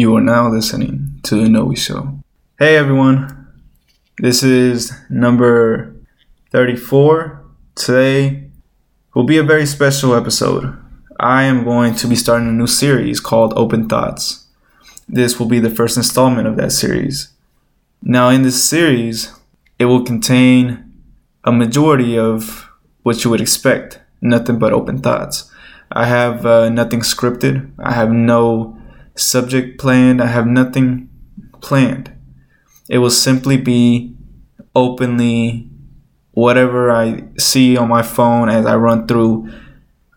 You are now listening to the Noe Show. Hey everyone, this is number 34. Today will be a very special episode. I am going to be starting a new series called Open Thoughts. This will be the first installment of that series. Now, in this series, it will contain a majority of what you would expect nothing but open thoughts. I have uh, nothing scripted, I have no subject planned. I have nothing planned. It will simply be openly whatever I see on my phone as I run through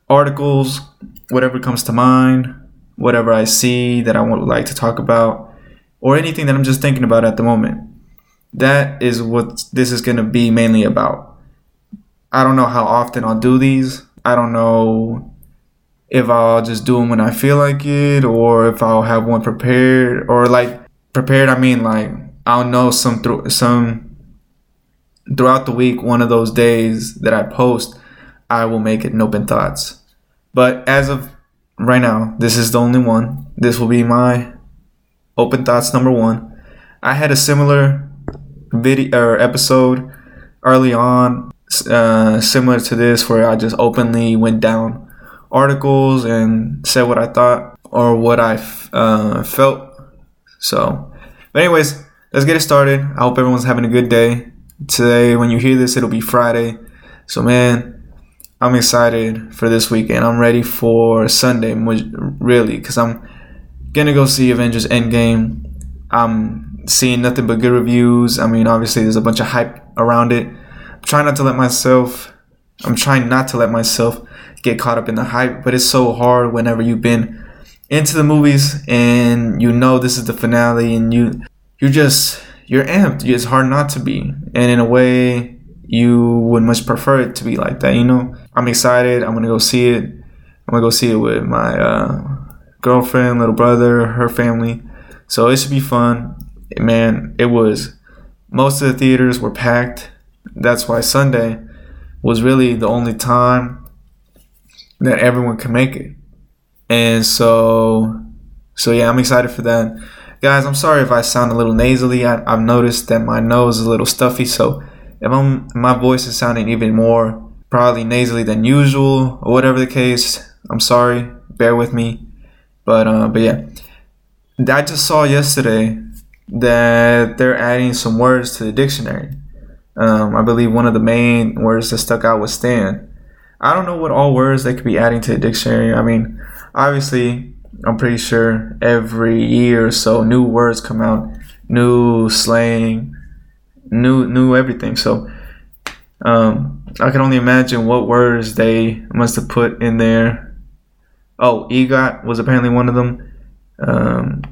articles, whatever comes to mind, whatever I see that I would like to talk about, or anything that I'm just thinking about at the moment. That is what this is going to be mainly about. I don't know how often I'll do these. I don't know if I'll just do them when I feel like it, or if I'll have one prepared, or like prepared. I mean, like I'll know some through some throughout the week. One of those days that I post, I will make it an open thoughts. But as of right now, this is the only one. This will be my open thoughts number one. I had a similar video or episode early on, uh, similar to this, where I just openly went down articles and said what I thought or what I uh, felt. So, but anyways, let's get it started. I hope everyone's having a good day. Today, when you hear this, it'll be Friday. So, man, I'm excited for this weekend. I'm ready for Sunday, really, because I'm gonna go see Avengers Endgame. I'm seeing nothing but good reviews. I mean, obviously, there's a bunch of hype around it. I'm trying not to let myself. I'm trying not to let myself get caught up in the hype, but it's so hard whenever you've been into the movies and you know this is the finale and you you just you're amped. It's hard not to be. And in a way you would much prefer it to be like that, you know? I'm excited. I'm gonna go see it. I'm gonna go see it with my uh, girlfriend, little brother, her family. So it should be fun. Man, it was most of the theaters were packed. That's why Sunday was really the only time that everyone can make it. And so, so yeah, I'm excited for that. Guys, I'm sorry if I sound a little nasally. I, have noticed that my nose is a little stuffy, so if I'm my voice is sounding even more probably nasally than usual or whatever the case, I'm sorry. Bear with me. But uh, but yeah, I just saw yesterday that they're adding some words to the dictionary. Um, I believe one of the main words that stuck out was stand. I don't know what all words they could be adding to the dictionary. I mean, obviously, I'm pretty sure every year or so new words come out, new slang, new new everything. So um, I can only imagine what words they must have put in there. Oh, EGOT was apparently one of them, um,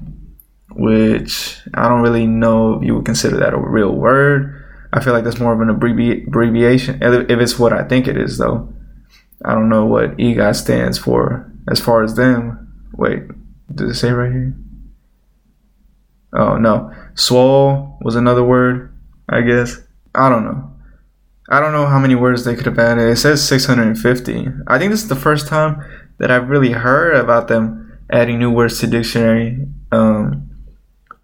which I don't really know if you would consider that a real word. I feel like that's more of an abbreviation, if it's what I think it is, though. I don't know what EGOT stands for as far as them. Wait, did it say right here? Oh no, swole was another word. I guess I don't know. I don't know how many words they could have added. It says 650. I think this is the first time that I've really heard about them adding new words to dictionary. Um,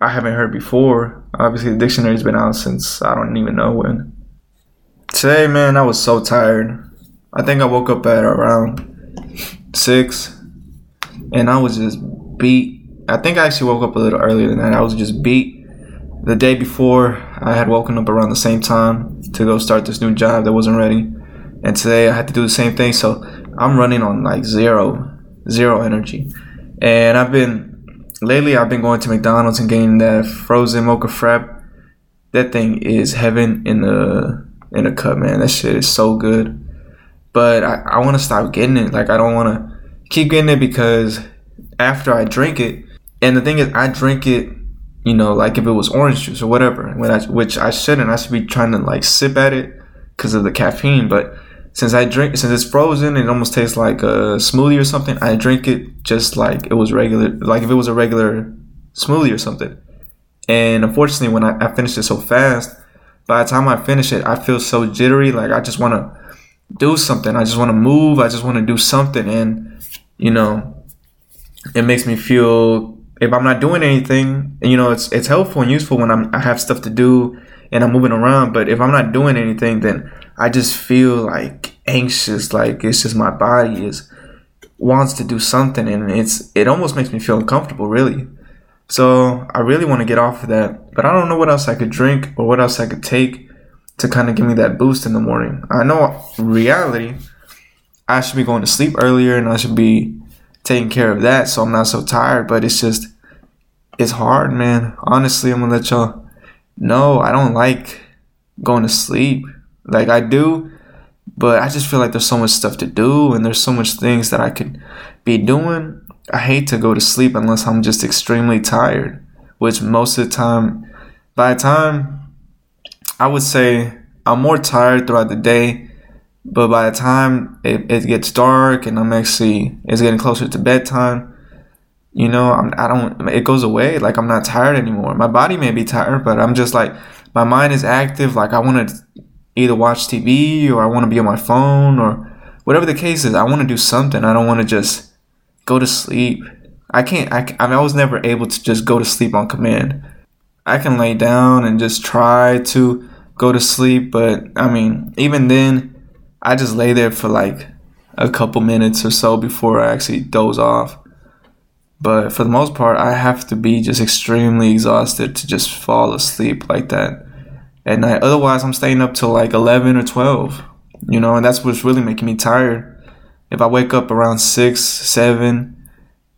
I haven't heard before. Obviously, the dictionary's been out since I don't even know when. Today, man, I was so tired. I think I woke up at around six, and I was just beat. I think I actually woke up a little earlier than that. I was just beat. The day before, I had woken up around the same time to go start this new job that wasn't ready, and today I had to do the same thing. So I'm running on like zero, zero energy, and I've been lately. I've been going to McDonald's and getting that frozen mocha frap. That thing is heaven in the in a cup, man. That shit is so good but I, I want to stop getting it. Like I don't want to keep getting it because after I drink it, and the thing is, I drink it, you know, like if it was orange juice or whatever, when I, which I shouldn't. I should be trying to like sip at it because of the caffeine. But since I drink, since it's frozen, it almost tastes like a smoothie or something. I drink it just like it was regular, like if it was a regular smoothie or something. And unfortunately, when I, I it so fast, by the time I finish it, I feel so jittery. Like I just want to do something. I just want to move. I just want to do something. And, you know, it makes me feel if I'm not doing anything, you know, it's it's helpful and useful when I'm I have stuff to do and I'm moving around. But if I'm not doing anything, then I just feel like anxious. Like it's just my body is wants to do something, and it's it almost makes me feel uncomfortable, really. So I really want to get off of that, but I don't know what else I could drink or what else I could take to kind of give me that boost in the morning. I know reality, I should be going to sleep earlier and I should be taking care of that so I'm not so tired, but it's just it's hard, man. Honestly, I'm gonna let y'all know I don't like going to sleep. Like I do, but I just feel like there's so much stuff to do and there's so much things that I could be doing. I hate to go to sleep unless I'm just extremely tired, which most of the time, by the time I would say I'm more tired throughout the day, but by the time it, it gets dark and I'm actually, it's getting closer to bedtime, you know, I'm, I don't, it goes away. Like I'm not tired anymore. My body may be tired, but I'm just like, my mind is active. Like I want to either watch TV or I want to be on my phone or whatever the case is. I want to do something. I don't want to just go to sleep. I can't, I, I was never able to just go to sleep on command. I can lay down and just try to go to sleep, but I mean, even then, I just lay there for like a couple minutes or so before I actually doze off. But for the most part, I have to be just extremely exhausted to just fall asleep like that at night. Otherwise, I'm staying up till like 11 or 12, you know, and that's what's really making me tired. If I wake up around 6, 7,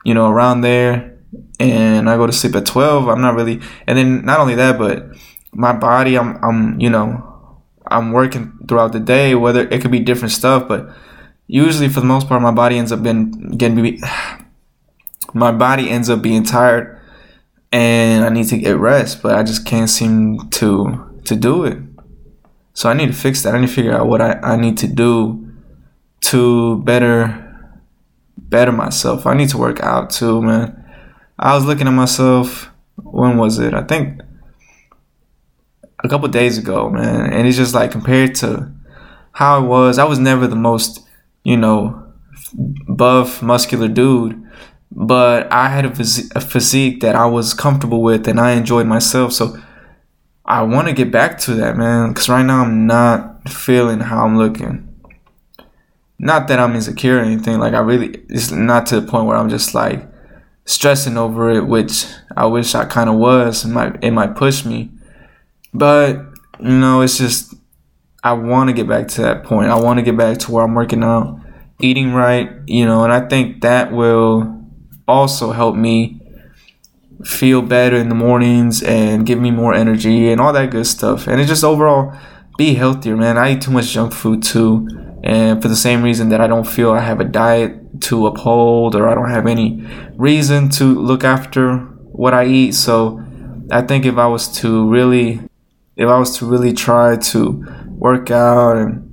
you know, around there, and I go to sleep at 12, I'm not really, and then not only that, but my body, I'm, I'm, you know, I'm working throughout the day, whether it could be different stuff, but usually for the most part, my body ends up being, getting, my body ends up being tired and I need to get rest, but I just can't seem to to do it. So I need to fix that. I need to figure out what I, I need to do to better better myself. I need to work out too, man. I was looking at myself when was it? I think a couple days ago, man. And it's just like compared to how I was, I was never the most, you know, buff, muscular dude but I had a, phys- a physique that I was comfortable with and I enjoyed myself. So I want to get back to that, man. Because right now I'm not feeling how I'm looking. Not that I'm insecure or anything. Like I really, it's not to the point where I'm just like stressing over it, which I wish I kind of was. It might it might push me, but you know, it's just I want to get back to that point. I want to get back to where I'm working out, eating right, you know, and I think that will also help me feel better in the mornings and give me more energy and all that good stuff. And it just overall be healthier, man. I eat too much junk food too. And for the same reason that I don't feel I have a diet to uphold or I don't have any reason to look after what I eat. So I think if I was to really if I was to really try to work out and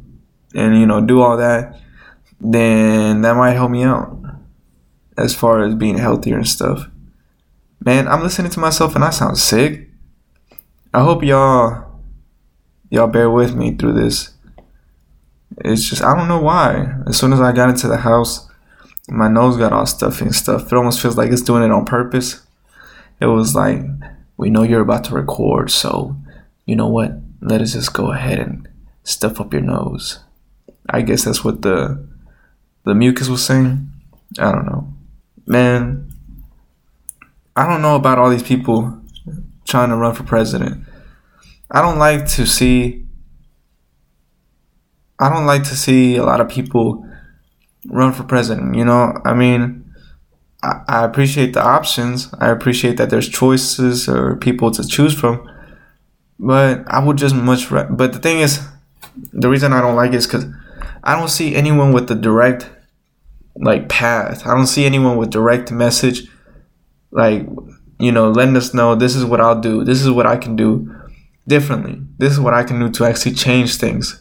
and you know do all that, then that might help me out as far as being healthier and stuff. Man, I'm listening to myself and I sound sick. I hope y'all y'all bear with me through this. It's just I don't know why. As soon as I got into the house, my nose got all stuffy and stuff. It almost feels like it's doing it on purpose. It was like, we know you're about to record, so you know what? Let us just go ahead and stuff up your nose. I guess that's what the the mucus was saying. I don't know man, I don't know about all these people trying to run for president. I don't like to see I don't like to see a lot of people run for president, you know? I mean, I, I appreciate the options. I appreciate that there's choices or people to choose from. But I would just much but the thing is the reason I don't like it is cuz I don't see anyone with the direct like path. I don't see anyone with direct message, like you know, letting us know this is what I'll do. This is what I can do differently. This is what I can do to actually change things.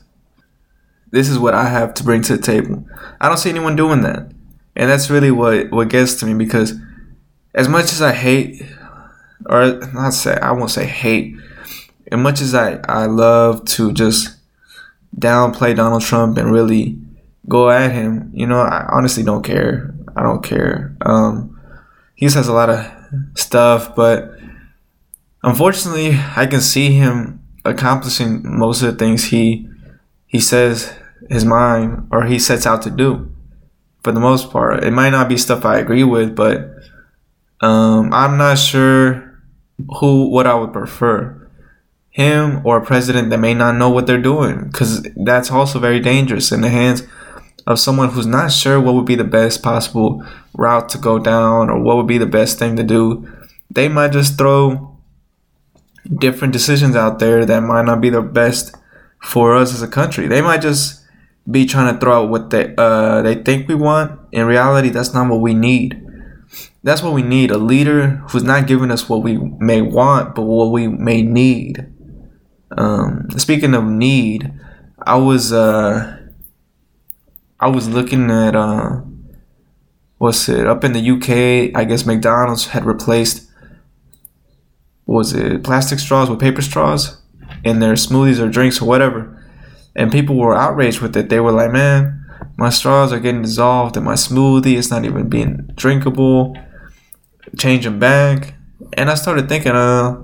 This is what I have to bring to the table. I don't see anyone doing that, and that's really what what gets to me because as much as I hate, or not say I won't say hate, as much as I I love to just downplay Donald Trump and really go at him. You know, I honestly don't care. I don't care. Um, he has a lot of stuff, but unfortunately, I can see him accomplishing most of the things he he says his mind or he sets out to do. For the most part, it might not be stuff I agree with, but um, I'm not sure who what I would prefer him or a president that may not know what they're doing because that's also very dangerous in the hands of someone who's not sure what would be the best possible route to go down or what would be the best thing to do they might just throw different decisions out there that might not be the best for us as a country. They might just be trying to throw out what they uh, they think we want. In reality that's not what we need. That's what we need a leader who's not giving us what we may want but what we may need. Um, speaking of need, I was uh, I was looking at uh, what's it up in the UK? I guess McDonald's had replaced was it plastic straws with paper straws in their smoothies or drinks or whatever, and people were outraged with it. They were like, "Man, my straws are getting dissolved in my smoothie. It's not even being drinkable. Change them back." And I started thinking, uh,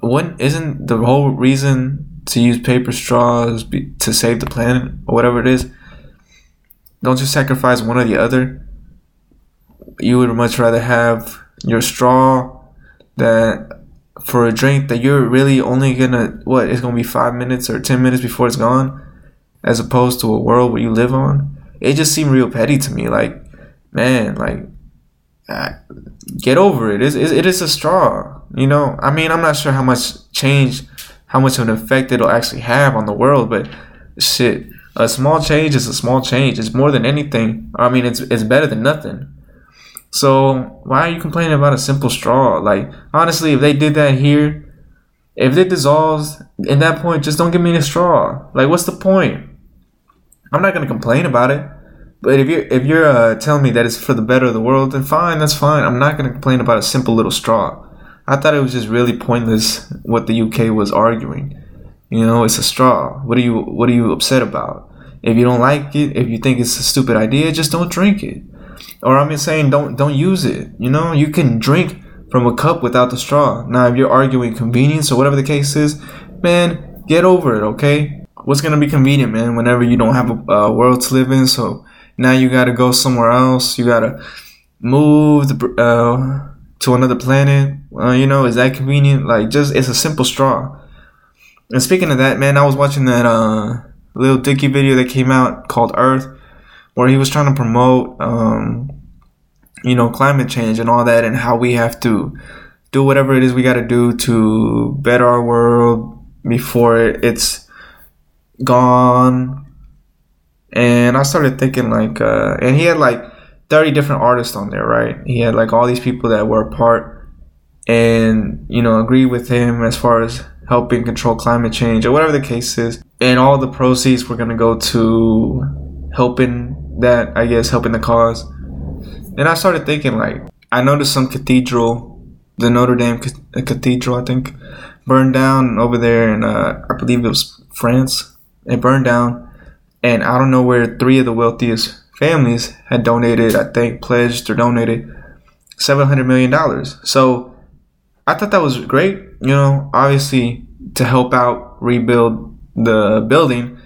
when isn't the whole reason to use paper straws be, to save the planet or whatever it is? Don't you sacrifice one or the other? You would much rather have your straw that for a drink that you're really only gonna what it's gonna be five minutes or ten minutes before it's gone, as opposed to a world where you live on. It just seemed real petty to me. Like, man, like get over it. It's, it is a straw. You know, I mean, I'm not sure how much change, how much of an effect it'll actually have on the world, but shit, a small change is a small change. It's more than anything. I mean, it's it's better than nothing. So why are you complaining about a simple straw? Like honestly, if they did that here, if it dissolves at that point, just don't give me a straw. Like what's the point? I'm not gonna complain about it. But if you're if you're uh, telling me that it's for the better of the world, then fine, that's fine. I'm not gonna complain about a simple little straw. I thought it was just really pointless what the UK was arguing. You know, it's a straw. What are you What are you upset about? If you don't like it, if you think it's a stupid idea, just don't drink it. Or I'm just saying, don't don't use it. You know, you can drink from a cup without the straw. Now, if you're arguing convenience or whatever the case is, man, get over it. Okay, what's gonna be convenient, man? Whenever you don't have a, a world to live in, so now you got to go somewhere else. You got to move the, uh, to another planet. Uh, you know, is that convenient? Like, just it's a simple straw. And speaking of that, man, I was watching that uh, Lil Dicky video that came out called Earth, where he was trying to promote, um, you know, climate change and all that, and how we have to do whatever it is we got to do to better our world before it's gone and I started thinking like, uh, and he had like 30 different artists on there, right? He had like all these people that were a part and, you know, agree with him as far as helping control climate change or whatever the case is. And all the proceeds were going to go to helping that, I guess, helping the cause. And I started thinking like, I noticed some cathedral, the Notre Dame Cathedral, I think, burned down over there in, uh, I believe it was France. It burned down and I don't know where three of the wealthiest families had donated, I think, pledged or donated $700 million. So I thought that was great, you know, obviously to help out rebuild the building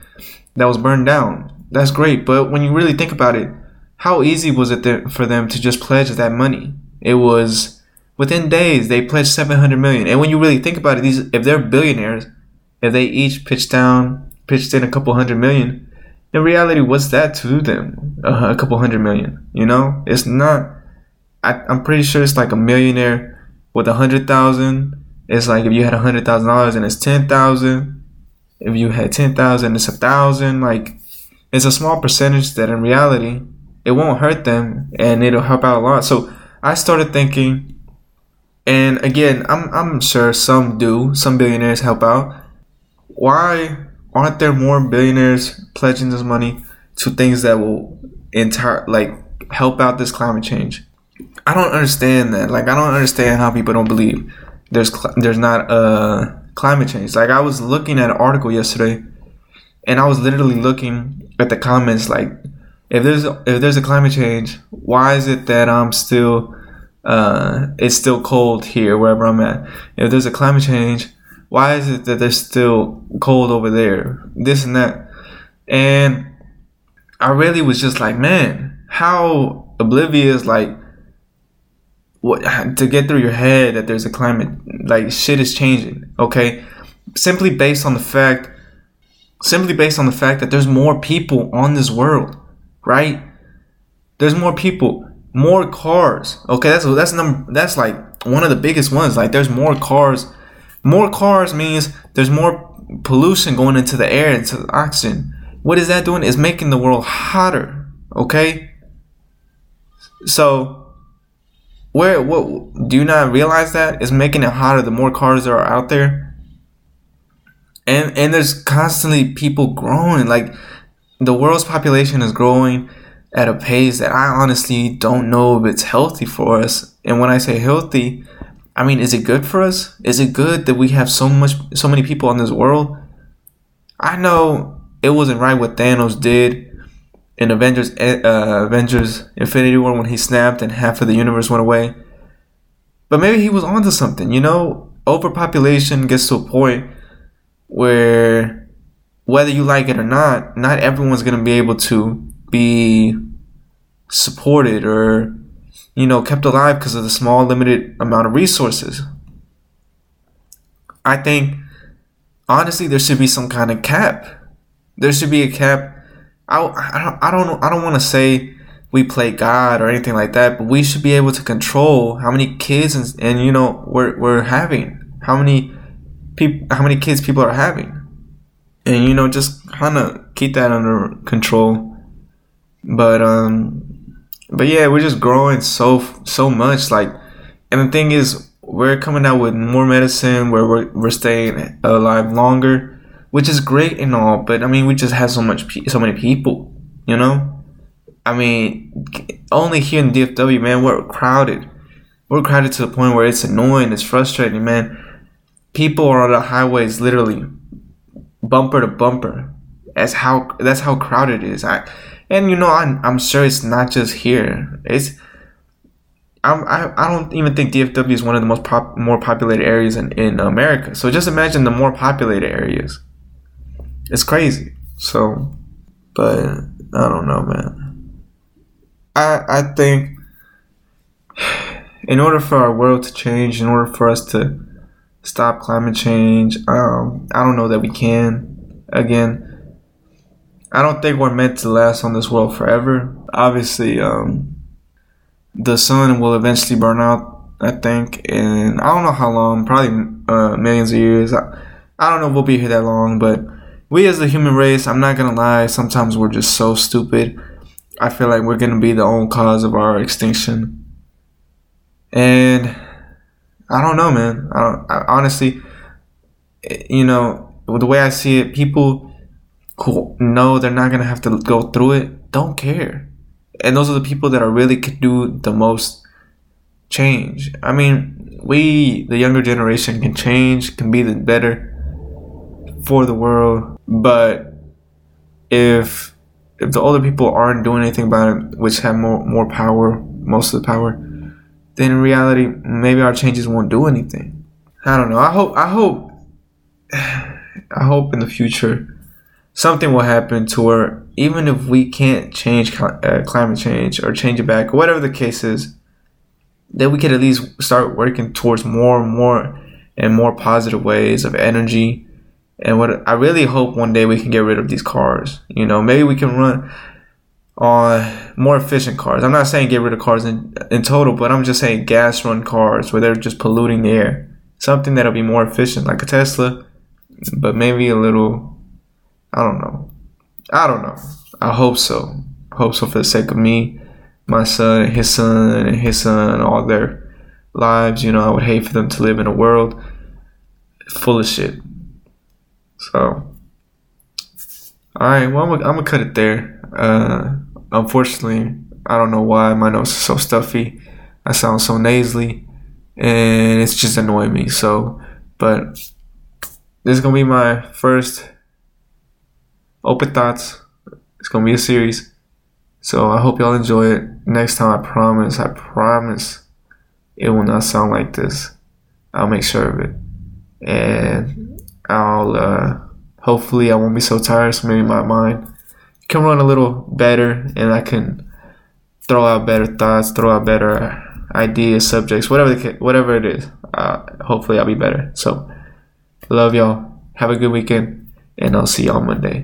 that was burned down. That's great. But when you really think about it, how easy was it for them to just pledge that money? It was within days they pledged 700 million. And when you really think about it, these if they're billionaires, if they each pitched down, pitched in a couple hundred million, in reality, what's that to them? Uh, a couple hundred million, you know? It's not. I, I'm pretty sure it's like a millionaire with a hundred thousand. It's like if you had a hundred thousand dollars and it's ten thousand. If you had ten thousand, it's a thousand. Like it's a small percentage that in reality it won't hurt them and it'll help out a lot. So I started thinking, and again, I'm I'm sure some do. Some billionaires help out. Why aren't there more billionaires pledging this money to things that will entire like help out this climate change? I don't understand that. Like I don't understand how people don't believe there's cl- there's not a climate change. Like I was looking at an article yesterday, and I was literally looking at the comments like if there's if there's a climate change, why is it that I'm still uh, it's still cold here wherever I'm at. If there's a climate change, why is it that there's still cold over there? This and that. And I really was just like, man, how oblivious, like, what to get through your head that there's a climate, like, shit is changing, okay? Simply based on the fact, simply based on the fact that there's more people on this world, right? There's more people more cars. Okay, that's that's number that's like one of the biggest ones. Like there's more cars. More cars means there's more pollution going into the air, into the oxygen. What is that doing? Is making the world hotter. Okay. So, where what do you not realize that is making it hotter? The more cars are out there, and and there's constantly people growing. Like the world's population is growing at a pace that I honestly don't know if it's healthy for us. And when I say healthy, I mean, is it good for us? Is it good that we have so much, so many people in this world? I know it wasn't right what Thanos did in Avengers, uh, Avengers Infinity War when he snapped and half of the universe went away. But maybe he was onto something, you know? Overpopulation gets to a point where whether you like it or not, not everyone's to be able to be supported or you know kept alive because of the small limited amount of resources. I think honestly there should be some kind of cap. There should be a cap. I, I don't i don't, I don't want to say we play god or anything like that but we should be able to control how many kids and, and you know we're, we're having. How many people how many kids people are having. And you know just kind of keep that under control. But um, but yeah, we're just growing so so much. Like, and the thing is, we're coming out with more medicine where we're we're staying alive longer, which is great and all. But I mean, we just have so much so many people, you know. I mean, only here in DFW, man, we're crowded. We're crowded to the point where it's annoying, it's frustrating, man. People are on the highways literally bumper to bumper. That's how that's how crowded it is. I and you know, I'm, I'm sure it's not just here. It's I'm, I, I don't even think DFW is one of the most pop, more populated areas in, in America. So just imagine the more populated areas. It's crazy. So, but I don't know, man. I I think in order for our world to change, in order for us to stop climate change, um, I don't know that we can. Again, I don't think we're meant to last on this world forever. Obviously, um, the sun will eventually burn out. I think, and I don't know how long. Probably uh, millions of years. I, I don't know if we'll be here that long, but we as the human race, I'm not gonna lie. Sometimes we're just so stupid. I feel like we're gonna be the own cause of our extinction, and I don't know, man. I don't. I, honestly, you know, the way I see it, people who know they're not gonna have to go through it. Don't care. And those are the people that are really could do the most change. I mean we the younger generation can change can be the better for the world. But if if the older people aren't doing anything about it which have more more power most of the power then in reality maybe our changes won't do anything. I don't know. I hope i hope i hope in the future something will happen to where even if we can't change uh, climate change or change it back, whatever the case is, that we could at least start working towards more and more and more positive ways of energy. And what I really hope one day we can get rid of these cars. You know, maybe we can run on more efficient cars. I'm not saying get rid of cars in, in total, but I'm just saying gas run cars where they're just polluting the air. Something that'll be more efficient, like a Tesla, but maybe a little I don't know. I don't know. I hope so. Hope so for the sake of me, my son, his son, and his son, all their lives. You know, I would hate for them to live in a world full of shit. So, all right. Well, I'm gonna, cut it there. Uh, unfortunately, I don't know why my nose is so stuffy. I sound so nasally, and it's just annoying me. So, but this is gonna be my first Open Thoughts. It's gonna be a series. So I hope y'all enjoy it. Next time I promise, I promise, it will not sound like this. I'll make sure of it. And I'll, uh, hopefully, I won't be so tired, so maybe my mind can run a little better and I can throw out better thoughts, throw out better ideas, subjects, whatever, the, whatever it is. Uh, hopefully, I'll be better. So, love y'all. Have a good weekend, and I'll see y'all Monday.